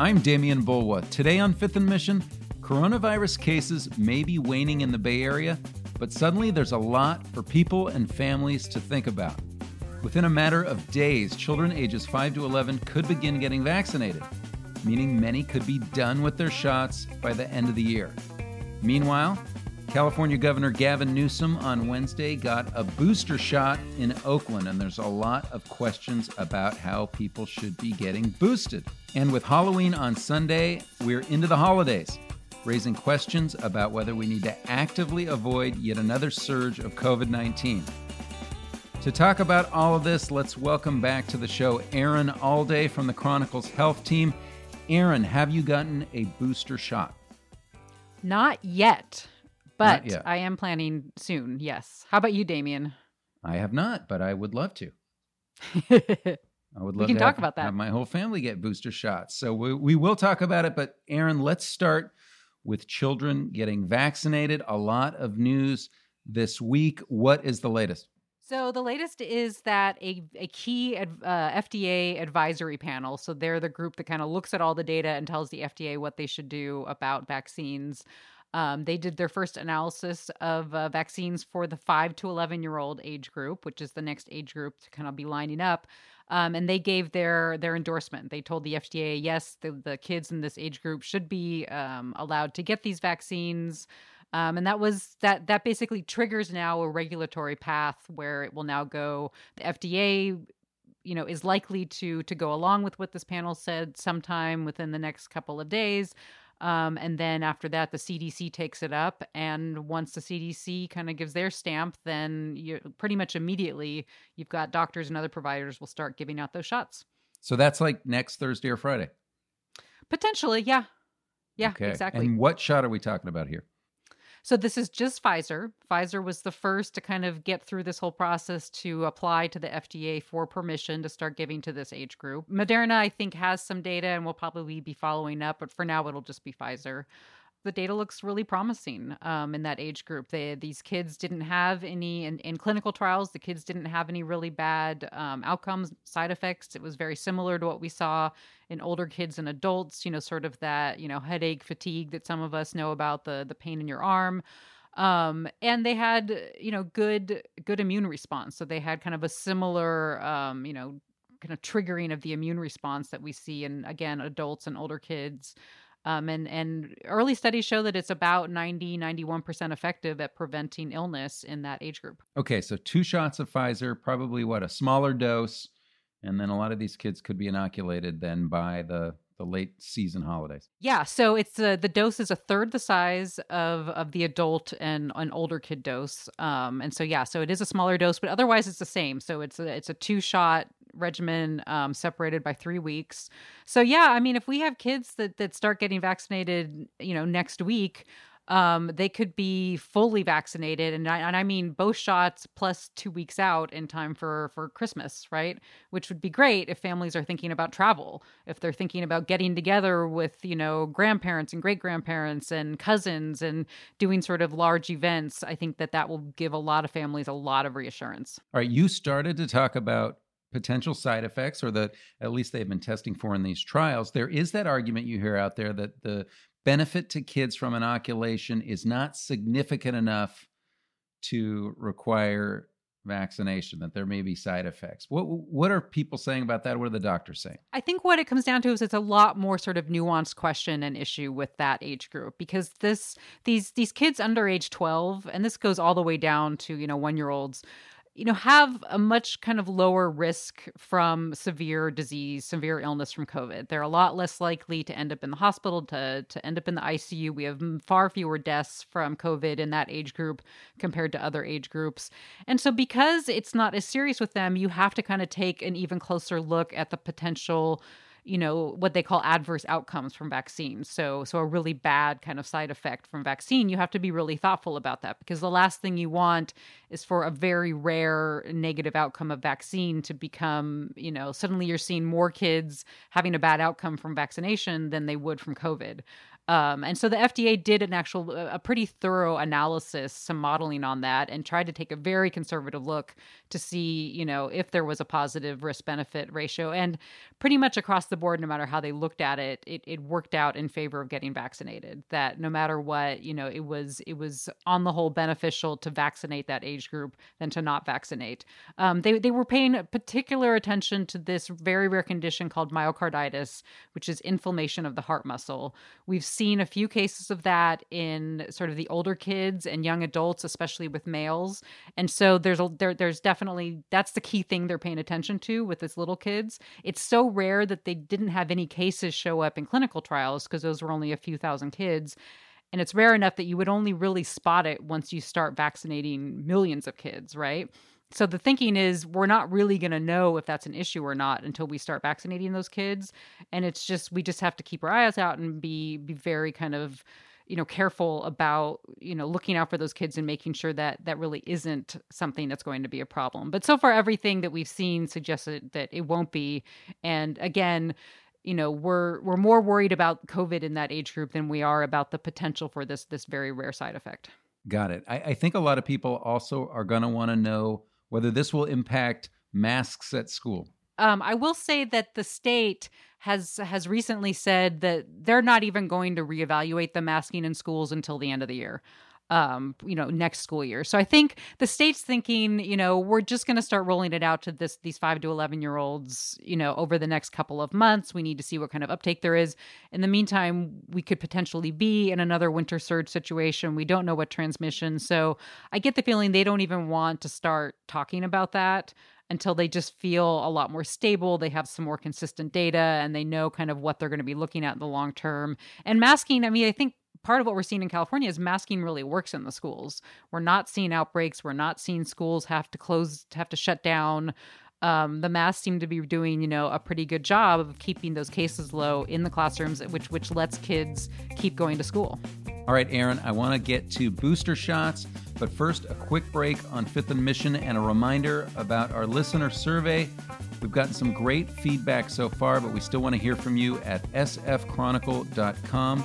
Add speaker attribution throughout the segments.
Speaker 1: I'm Demian Bulwa. Today on Fifth and Mission, coronavirus cases may be waning in the Bay Area, but suddenly there's a lot for people and families to think about. Within a matter of days, children ages 5 to 11 could begin getting vaccinated, meaning many could be done with their shots by the end of the year. Meanwhile, California Governor Gavin Newsom on Wednesday got a booster shot in Oakland, and there's a lot of questions about how people should be getting boosted. And with Halloween on Sunday, we're into the holidays, raising questions about whether we need to actively avoid yet another surge of COVID 19. To talk about all of this, let's welcome back to the show Erin Allday from the Chronicles Health Team. Erin, have you gotten a booster shot?
Speaker 2: Not yet, but
Speaker 1: Not yet.
Speaker 2: I am planning soon. Yes. How about you, Demian?
Speaker 1: I have not, but I would love to. I would
Speaker 2: We
Speaker 1: love
Speaker 2: can
Speaker 1: to
Speaker 2: talk
Speaker 1: have,
Speaker 2: about that.
Speaker 1: have my whole family get booster shots. So we, we will talk about it. But Erin, let's start with children getting vaccinated. A lot of news this week. What is the latest?
Speaker 2: So the latest is that a, a key ad, uh, FDA advisory panel, so they're the group that kind of looks at all the data and tells the FDA what they should do about vaccines. Um, they did their first analysis of uh, vaccines for the 5 to 11 year old age group, which is the next age group to kind of be lining up. Um, and they gave their their endorsement. They told the FDA, yes, the, the kids in this age group should be um, allowed to get these vaccines. Um, and that was that that basically triggers now a regulatory path where it will now go the FDA you know is likely to to go along with what this panel said sometime within the next couple of days um, and then after that the CDC takes it up and once the CDC kind of gives their stamp then you pretty much immediately you've got doctors and other providers will start giving out those shots
Speaker 1: So that's like next Thursday or Friday.
Speaker 2: potentially yeah yeah
Speaker 1: okay.
Speaker 2: exactly
Speaker 1: And what shot are we talking about here?
Speaker 2: So this is just Pfizer. Pfizer was the first to kind of get through this whole process to apply to the FDA for permission to start giving to this age group. Moderna, I think, has some data and will probably be following up, but for now, it'll just be Pfizer. The data looks really promising um, in that age group. They, these kids didn't have any, in, in clinical trials, the kids didn't have any really bad um, outcomes, side effects. It was very similar to what we saw in older kids and adults, you know, sort of that, you know, headache, fatigue that some of us know about, the the pain in your arm. Um, and they had, you know, good good immune response. So they had kind of a similar um, you know, kind of triggering of the immune response that we see in again adults and older kids. Um, and and early studies show that it's about 90 91% effective at preventing illness in that age group.
Speaker 1: Okay, so two shots of Pfizer, probably what, a smaller dose. And then a lot of these kids could be inoculated then by the, the late season holidays.
Speaker 2: Yeah, so it's uh, the dose is a third the size of of the adult and an older kid dose. Um, and so yeah, so it is a smaller dose, but otherwise it's the same. So it's a it's a two shot regimen um, separated by three weeks. So yeah, I mean, if we have kids that that start getting vaccinated, you know, next week. Um, they could be fully vaccinated, and I, and I mean both shots plus two weeks out in time for for Christmas, right? Which would be great if families are thinking about travel, if they're thinking about getting together with you know grandparents and great grandparents and cousins and doing sort of large events. I think that that will give a lot of families a lot of reassurance.
Speaker 1: All right, you started to talk about potential side effects, or that at least they've been testing for in these trials. There is that argument you hear out there that the benefit to kids from inoculation is not significant enough to require vaccination that there may be side effects what what are people saying about that what are the doctors saying
Speaker 2: I think what it comes down to is it's a lot more sort of nuanced question and issue with that age group because this these these kids under age 12 and this goes all the way down to you know 1 year olds you know, have a much kind of lower risk from severe disease, severe illness from COVID. They're a lot less likely to end up in the hospital, to, to end up in the ICU. We have far fewer deaths from COVID in that age group compared to other age groups. And so, because it's not as serious with them, you have to kind of take an even closer look at the potential you know what they call adverse outcomes from vaccines. So so a really bad kind of side effect from vaccine you have to be really thoughtful about that because the last thing you want is for a very rare negative outcome of vaccine to become you know suddenly you're seeing more kids having a bad outcome from vaccination than they would from covid um, and so the FDA did an actual, a pretty thorough analysis, some modeling on that, and tried to take a very conservative look to see, you know, if there was a positive risk benefit ratio. And pretty much across the board, no matter how they looked at it, it, it worked out in favor of getting vaccinated. That no matter what, you know, it was it was on the whole beneficial to vaccinate that age group than to not vaccinate. Um, they they were paying particular attention to this very rare condition called myocarditis, which is inflammation of the heart muscle. We've seen a few cases of that in sort of the older kids and young adults, especially with males. And so there's a there, there's definitely that's the key thing they're paying attention to with these little kids. It's so rare that they didn't have any cases show up in clinical trials because those were only a few thousand kids. And it's rare enough that you would only really spot it once you start vaccinating millions of kids, right? So the thinking is we're not really going to know if that's an issue or not until we start vaccinating those kids. And it's just we just have to keep our eyes out and be be very kind of you know careful about you know looking out for those kids and making sure that that really isn't something that's going to be a problem. But so far everything that we've seen suggests that it won't be. And again you know we're we're more worried about covid in that age group than we are about the potential for this this very rare side effect.
Speaker 1: Got it. I, I think a lot of people also are going to want to know whether this will impact masks at school.
Speaker 2: Um, I will say that the state has has recently said that they're not even going to reevaluate the masking in schools until the end of the year um, you know, next school year. So I think the state's thinking, you know, we're just going to start rolling it out to this these 5 to 11 year olds, you know, over the next couple of months. We need to see what kind of uptake there is. In the meantime, we could potentially be in another winter surge situation. We don't know what transmission. So I get the feeling they don't even want to start talking about that until they just feel a lot more stable. They have some more consistent data and they know kind of what they're going to be looking at in the long term. And masking, I mean, I think part of what we're seeing in California is masking really works in the schools. We're not seeing outbreaks. We're not seeing schools have to close, have to shut down. Um, the masks seem to be doing, you know, a pretty good job of keeping those cases low in the classrooms, which which lets kids keep going to school.
Speaker 1: All right, Erin, I want to get to booster shots, but first, a quick break on Fifth and Mission and a reminder about our listener survey. We've gotten some great feedback so far, but we still want to hear from you at sfchronicle.com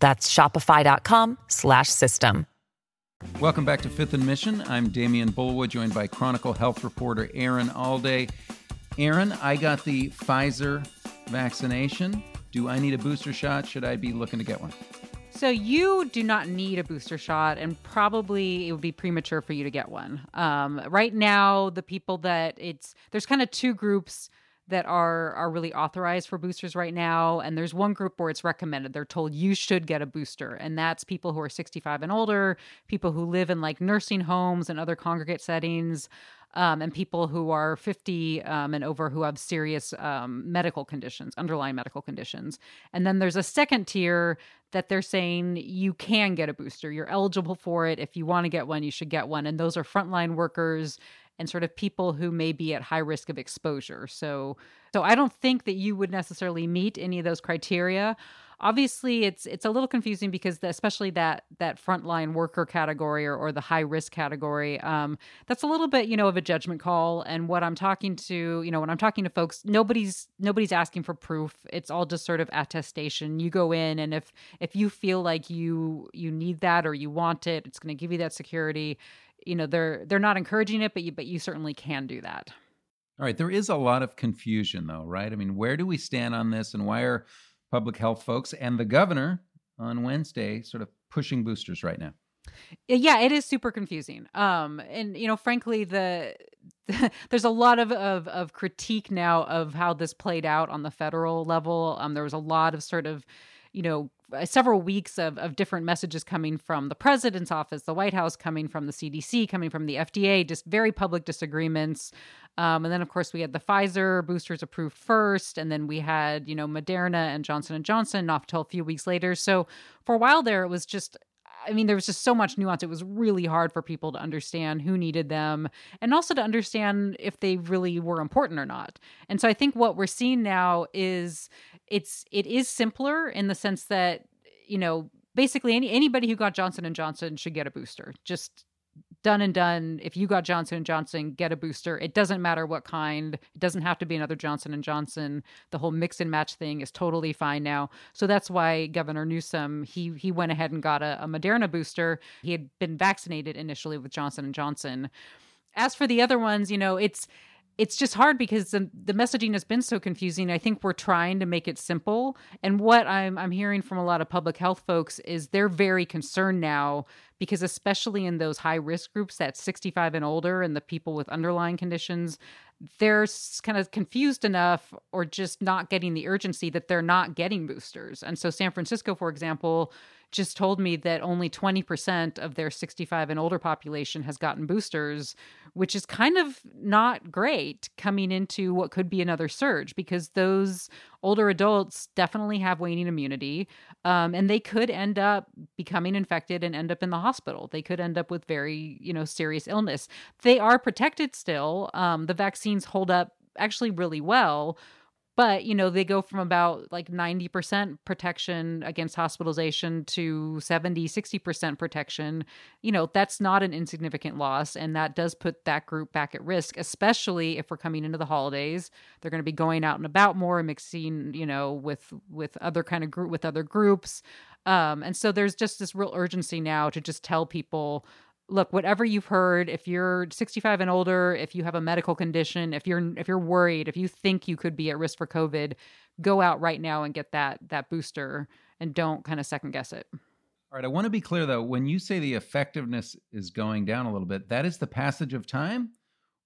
Speaker 3: That's shopify.com slash system.
Speaker 1: Welcome back to Fifth and Mission. I'm Demian Bulwa, joined by Chronicle Health reporter Erin Allday. Erin, I got the Pfizer vaccination. Do I need a booster shot? Should I be looking to get one?
Speaker 2: So you do not need a booster shot, and probably it would be premature for you to get one. Um, right now, the people that it's there's kind of two groups that are are really authorized for boosters right now and there's one group where it's recommended they're told you should get a booster and that's people who are 65 and older people who live in like nursing homes and other congregate settings um, and people who are 50 um, and over who have serious um, medical conditions, underlying medical conditions. And then there's a second tier that they're saying you can get a booster. You're eligible for it. If you want to get one, you should get one. And those are frontline workers and sort of people who may be at high risk of exposure. So so I don't think that you would necessarily meet any of those criteria. Obviously, it's it's a little confusing because the, especially that that frontline worker category or, or the high risk category, um, that's a little bit you know of a judgment call. And what I'm talking to, you know, when I'm talking to folks, nobody's nobody's asking for proof. It's all just sort of attestation. You go in, and if if you feel like you you need that or you want it, it's going to give you that security you know they're they're not encouraging it, but you but you certainly can do that.
Speaker 1: All right, there is a lot of confusion though, right? I mean, where do we stand on this, and why are public health folks and the governor on Wednesday sort of pushing boosters right now?
Speaker 2: Yeah, it is super confusing. Um, and you know, frankly, the there's a lot of, of of critique now of how this played out on the federal level. Um, there was a lot of sort of, you know, several weeks of, of different messages coming from the president's office, the White House, coming from the CDC, coming from the FDA, just very public disagreements. Um, and then, of course, we had the Pfizer boosters approved first, and then we had you know Moderna and Johnson and Johnson not until a few weeks later. So for a while there, it was just I mean, there was just so much nuance. It was really hard for people to understand who needed them and also to understand if they really were important or not. And so I think what we're seeing now is it's it is simpler in the sense that, you know, basically any anybody who got Johnson and Johnson should get a booster. Just done and done. If you got johnson and johnson get a booster. It doesn't matter what kind. It doesn't have to be another johnson and johnson. The whole mix and match thing is totally fine now. So that's why governor newsom he he went ahead and got a, a moderna booster. He had been vaccinated initially with johnson and johnson. As for the other ones you know it's it's just hard because the, the messaging has been so confusing. I think we're trying to make it simple. And what I'm I'm hearing from a lot of public health folks is they're very concerned now because especially in those high risk groups that 65 and older and the people with underlying conditions, they're kind of confused enough or just not getting the urgency that they're not getting boosters. And so San Francisco for example just told me that only 20% of their 65 and older population has gotten boosters, which is kind of not great coming into what could be another surge because those older adults definitely have waning immunity um, and they could end up becoming infected and end up in the hospital. They could end up with very, you know, serious illness. They are protected still. Um, the vaccines hold up actually really well but you know they go from about like 90% protection against hospitalization to 70 60% protection. You know that's not an insignificant loss and that does put that group back at risk especially if we're coming into the holidays. They're going to be going out and about more and mixing you know with with other kind of group with other groups. Um, and so there's just this real urgency now to just tell people look whatever you've heard if you're 65 and older if you have a medical condition if you're if you're worried if you think you could be at risk for covid go out right now and get that that booster and don't kind of second guess it.
Speaker 1: All right i want to be clear though when you say the effectiveness is going down a little bit that is the passage of time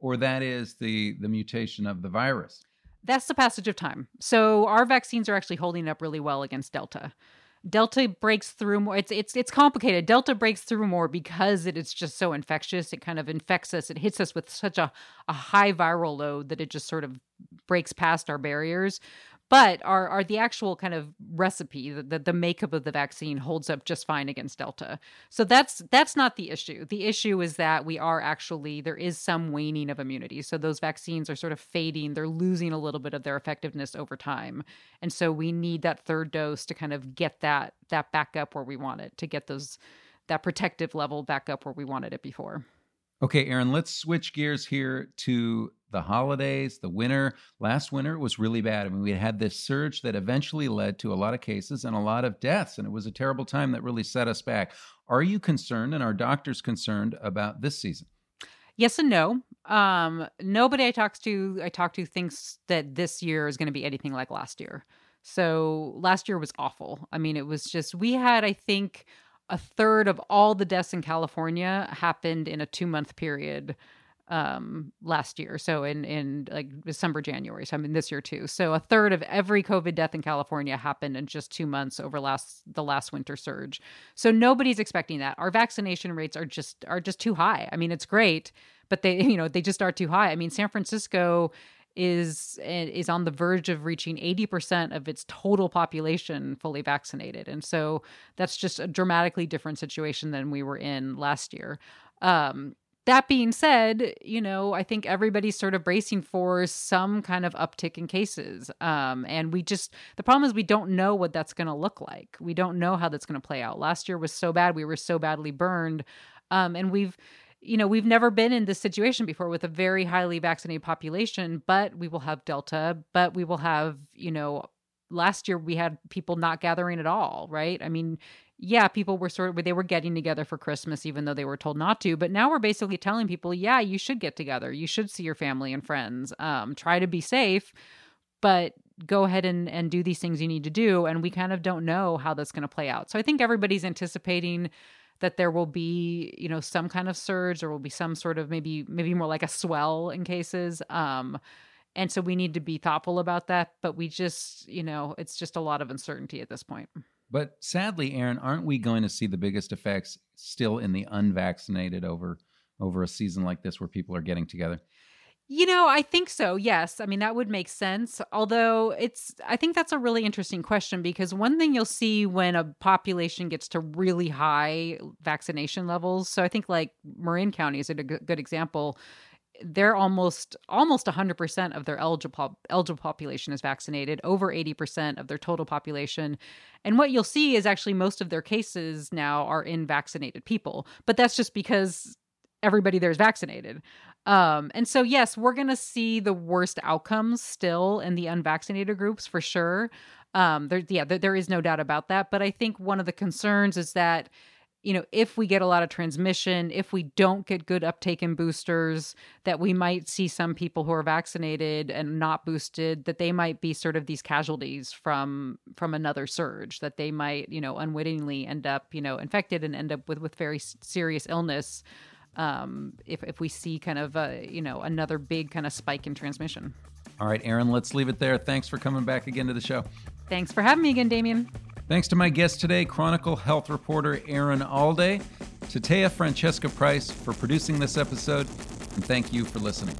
Speaker 1: or that is the the mutation of the virus?
Speaker 2: That's the passage of time. So our vaccines are actually holding up really well against delta Delta breaks through more. It's it's it's complicated. Delta breaks through more because it is just so infectious. It kind of infects us. It hits us with such a, a high viral load that it just sort of breaks past our barriers but are are the actual kind of recipe the, the makeup of the vaccine holds up just fine against delta. So that's that's not the issue. The issue is that we are actually there is some waning of immunity. So those vaccines are sort of fading. They're losing a little bit of their effectiveness over time. And so we need that third dose to kind of get that that back up where we want it to get those that protective level back up where we wanted it before
Speaker 1: Okay, Erin, let's switch gears here to the holidays, the winter. Last winter was really bad. I mean, we had this surge that eventually led to a lot of cases and a lot of deaths, and it was a terrible time that really set us back. Are you concerned, and are doctors concerned about this season?
Speaker 2: Yes and no. Um, nobody I talk to, I talk to, thinks that this year is going to be anything like last year. So last year was awful. I mean, it was just we had, I think a third of all the deaths in California happened in a two month period um last year. So in in like december january so i mean this year too. So a third of every covid death in california happened in just two months over last the last winter surge. So nobody's expecting that. Our vaccination rates are just are just too high. I mean it's great but they you know they just are too high. I mean san francisco is is on the verge of reaching 80% of its total population fully vaccinated and so that's just a dramatically different situation than we were in last year um, that being said, you know, I think everybody's sort of bracing for some kind of uptick in cases. Um, and we just, the problem is we don't know what that's going to look like. We don't know how that's going to play out. Last year was so bad. We were so badly burned. Um, and we've, you know, we've never been in this situation before with a very highly vaccinated population, but we will have Delta, but we will have, you know, last year we had people not gathering at all, right? I mean, yeah, people were sort of they were getting together for Christmas even though they were told not to. But now we're basically telling people, yeah, you should get together. You should see your family and friends. Um, try to be safe, but go ahead and, and do these things you need to do. And we kind of don't know how that's going to play out. So I think everybody's anticipating that there will be, you know, some kind of surge. There will be some sort of maybe maybe more like a swell in cases. Um, and so we need to be thoughtful about that. But we just, you know, it's just a lot of uncertainty at this point.
Speaker 1: But sadly, Erin aren't we going to see the biggest effects still in the unvaccinated over over a season like this where people are getting together?
Speaker 2: You know, I think so. Yes. I mean, that would make sense. Although it's, I think that's a really interesting question because one thing you'll see when a population gets to really high vaccination levels. So I think like Marin County is a good example they're almost almost 100% of their eligible eligible population is vaccinated over 80% of their total population and what you'll see is actually most of their cases now are in vaccinated people but that's just because everybody there is vaccinated um, and so yes we're going to see the worst outcomes still in the unvaccinated groups for sure um, there yeah there, there is no doubt about that but i think one of the concerns is that you know, if we get a lot of transmission, if we don't get good uptake in boosters, that we might see some people who are vaccinated and not boosted, that they might be sort of these casualties from from another surge, that they might, you know, unwittingly end up, you know, infected and end up with with very serious illness. Um, if if we see kind of a, you know, another big kind of spike in transmission.
Speaker 1: All right, Erin, let's leave it there. Thanks for coming back again to the show.
Speaker 2: Thanks for having me again, Demian.
Speaker 1: Thanks to my guest today, Chronicle health reporter Erin Allday, to Taya Francesca Price for producing this episode, and thank you for listening.